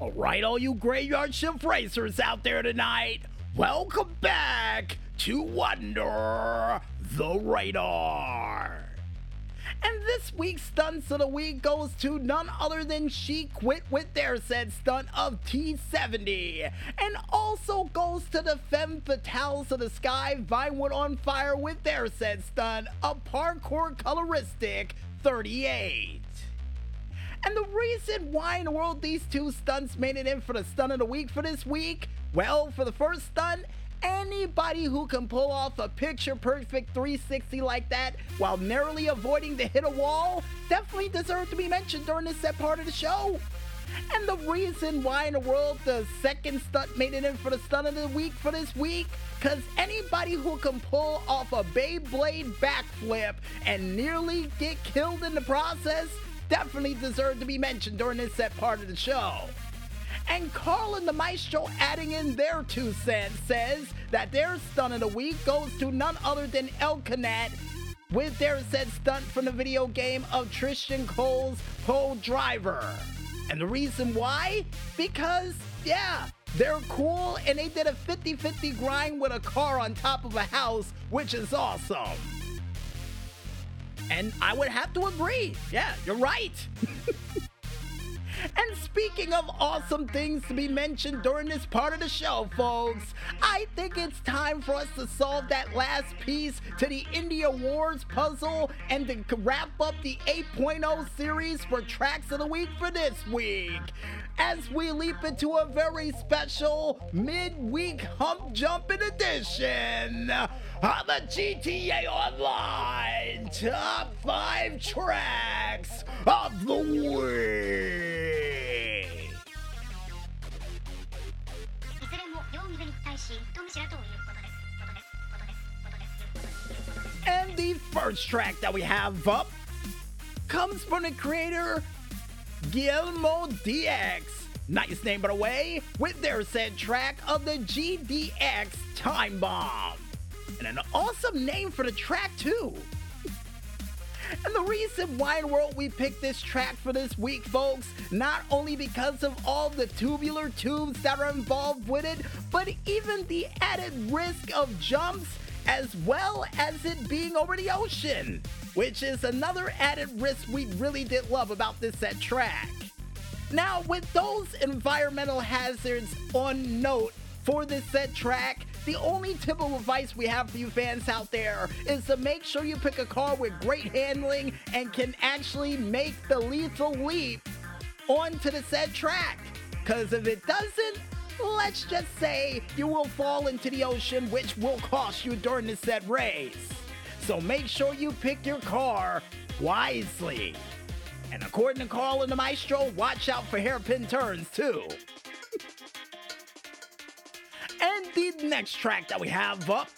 All right, all you graveyard shift racers out there tonight, welcome back to Under the Radar. And this week's stunts of the week goes to none other than She Quit with their said stunt of T70. And also goes to the Femme Fatales of the Sky Vinewood on Fire with their said stunt of Parkour Coloristic 38. And the reason why in the world these two stunts made it in for the stunt of the week for this week, well, for the first stunt, anybody who can pull off a picture perfect 360 like that while narrowly avoiding to hit a wall definitely deserved to be mentioned during this set part of the show. And the reason why in the world the second stunt made it in for the stunt of the week for this week, cause anybody who can pull off a Beyblade backflip and nearly get killed in the process definitely deserve to be mentioned during this set part of the show. And Carl and the Maestro adding in their two cents says that their stunt of the week goes to none other than El Canet with their said stunt from the video game of Tristan Cole's Pole Driver. And the reason why? Because, yeah, they're cool and they did a 50 50 grind with a car on top of a house, which is awesome. And I would have to agree. Yeah, you're right. And speaking of awesome things to be mentioned during this part of the show, folks, I think it's time for us to solve that last piece to the India Wars puzzle and to wrap up the 8.0 series for Tracks of the Week for this week. As we leap into a very special midweek hump jumping edition of the GTA Online Top 5 Tracks of the Week. いずれも両水に対し人見知らということですことですことですことです And the first track that we have up comes from the creator Guillermo DX. Nice name, by the way, with their said track of the GDX Time Bomb. And an awesome name for the track, too. And the reason why in world we picked this track for this week, folks, not only because of all the tubular tubes that are involved with it, but even the added risk of jumps as well as it being over the ocean, which is another added risk we really did love about this set track. Now, with those environmental hazards on note for this set track, the only tip of advice we have for you fans out there is to make sure you pick a car with great handling and can actually make the lethal leap onto the said track. Because if it doesn't, let's just say you will fall into the ocean, which will cost you during the said race. So make sure you pick your car wisely. And according to Carl and the Maestro, watch out for hairpin turns too. And the next track that we have up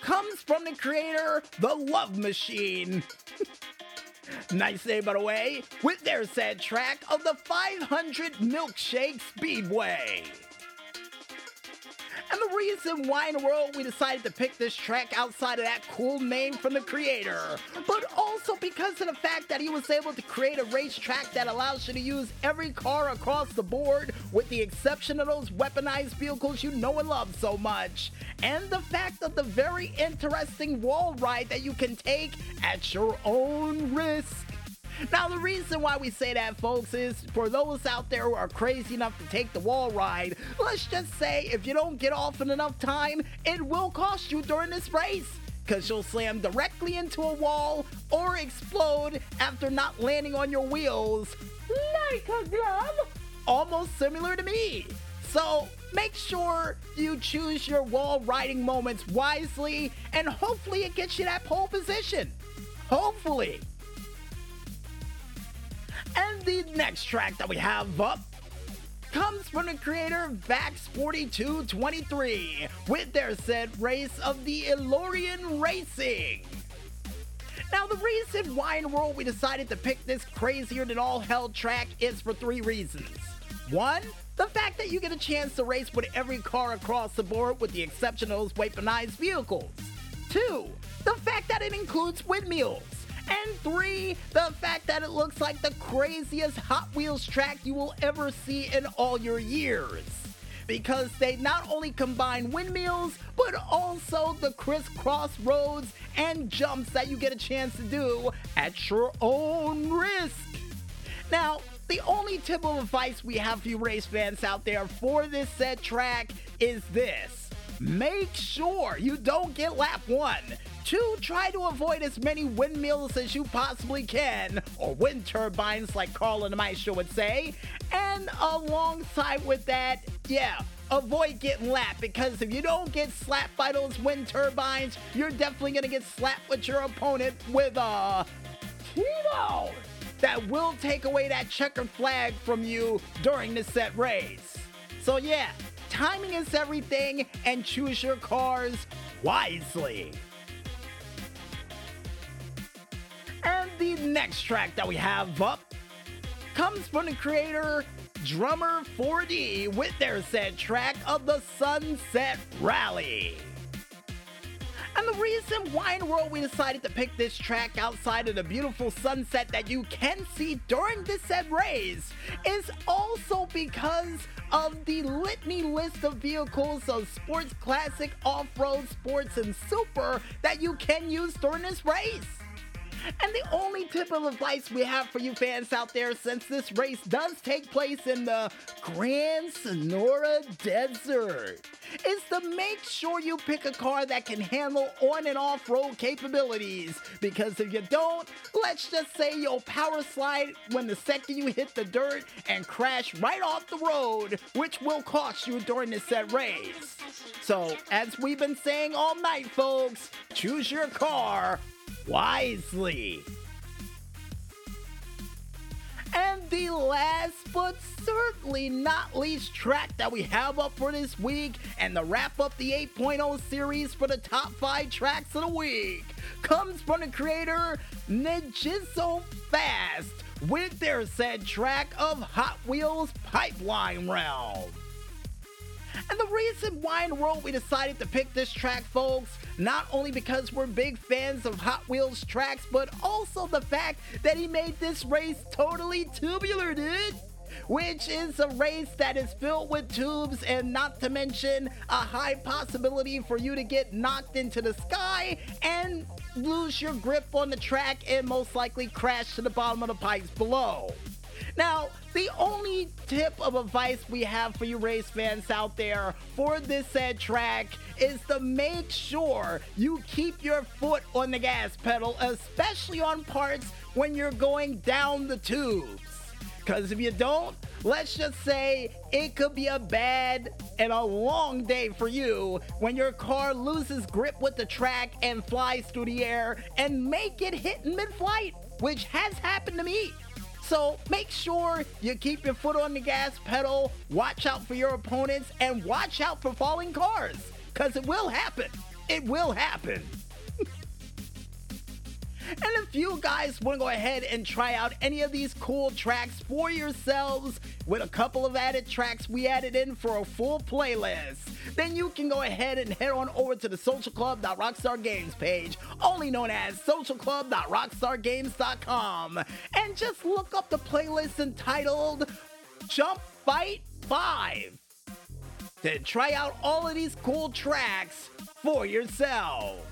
comes from the creator, The Love Machine. nice name, by the way, with their said track of the 500 Milkshake Speedway. And the reason why in the world we decided to pick this track outside of that cool name from the creator, but also because of the fact that he was able to create a racetrack that allows you to use every car across the board, with the exception of those weaponized vehicles you know and love so much, and the fact of the very interesting wall ride that you can take at your own risk. Now, the reason why we say that, folks, is for those out there who are crazy enough to take the wall ride, let's just say if you don't get off in enough time, it will cost you during this race. Because you'll slam directly into a wall or explode after not landing on your wheels like a glove, almost similar to me. So make sure you choose your wall riding moments wisely, and hopefully it gets you that pole position. Hopefully. And the next track that we have up comes from the creator Vax4223 with their said race of the Ilorian Racing. Now, the reason why in the world we decided to pick this crazier than all hell track is for three reasons. One, the fact that you get a chance to race with every car across the board with the exception of those weaponized vehicles. Two, the fact that it includes windmills. And three, the fact that it looks like the craziest Hot Wheels track you will ever see in all your years. Because they not only combine windmills, but also the crisscross roads and jumps that you get a chance to do at your own risk. Now, the only tip of advice we have for you race fans out there for this said track is this. Make sure you don't get lap one. Two, try to avoid as many windmills as you possibly can, or wind turbines like Carl and Maestro would say. And alongside with that, yeah, avoid getting lapped because if you don't get slapped by those wind turbines, you're definitely gonna get slapped with your opponent with a Tito that will take away that checkered flag from you during the set race. So yeah, timing is everything and choose your cars wisely. And the next track that we have up comes from the creator Drummer 4D with their set track of the Sunset Rally. The reason why in the world we decided to pick this track outside of the beautiful sunset that you can see during this said race is also because of the litany list of vehicles of sports classic, off-road, sports, and super that you can use during this race. And the only tip of advice we have for you fans out there, since this race does take place in the Grand Senora Desert, is to make sure you pick a car that can handle on and off road capabilities. Because if you don't, let's just say you'll power slide when the second you hit the dirt and crash right off the road, which will cost you during the set race. So, as we've been saying all night, folks, choose your car wisely. And the last but certainly not least track that we have up for this week and to wrap up the 8.0 series for the top 5 tracks of the week comes from the creator Nijizo Fast with their said track of Hot Wheels Pipeline Realm. And the reason why in the world we decided to pick this track, folks, not only because we're big fans of Hot Wheels tracks, but also the fact that he made this race totally tubular, dude which is a race that is filled with tubes and not to mention a high possibility for you to get knocked into the sky and lose your grip on the track and most likely crash to the bottom of the pipes below. Now, the only tip of advice we have for you race fans out there for this said track is to make sure you keep your foot on the gas pedal, especially on parts when you're going down the tubes. Because if you don't, let's just say it could be a bad and a long day for you when your car loses grip with the track and flies through the air and make it hit in mid flight, which has happened to me. So make sure you keep your foot on the gas pedal, watch out for your opponents, and watch out for falling cars. Because it will happen. It will happen. And if you guys want to go ahead and try out any of these cool tracks for yourselves, with a couple of added tracks we added in for a full playlist, then you can go ahead and head on over to the socialclub.rockstargames page, only known as socialclub.rockstargames.com, and just look up the playlist entitled Jump Fight 5 to try out all of these cool tracks for yourselves.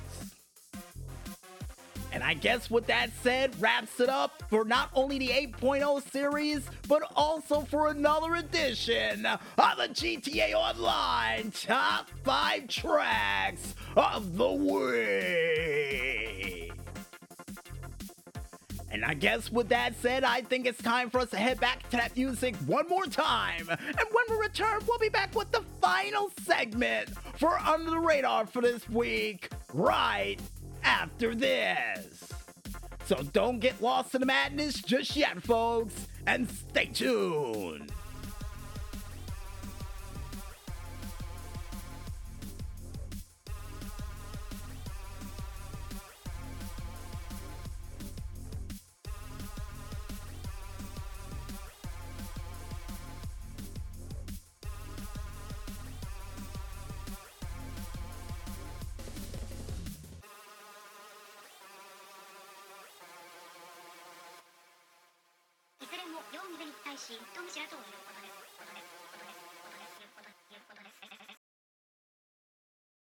And I guess with that said, wraps it up for not only the 8.0 series, but also for another edition of the GTA Online Top 5 Tracks of the Week. And I guess with that said, I think it's time for us to head back to that music one more time. And when we return, we'll be back with the final segment for Under the Radar for this week, right after this. So don't get lost in the madness just yet, folks, and stay tuned. 業務に対し人見知らということ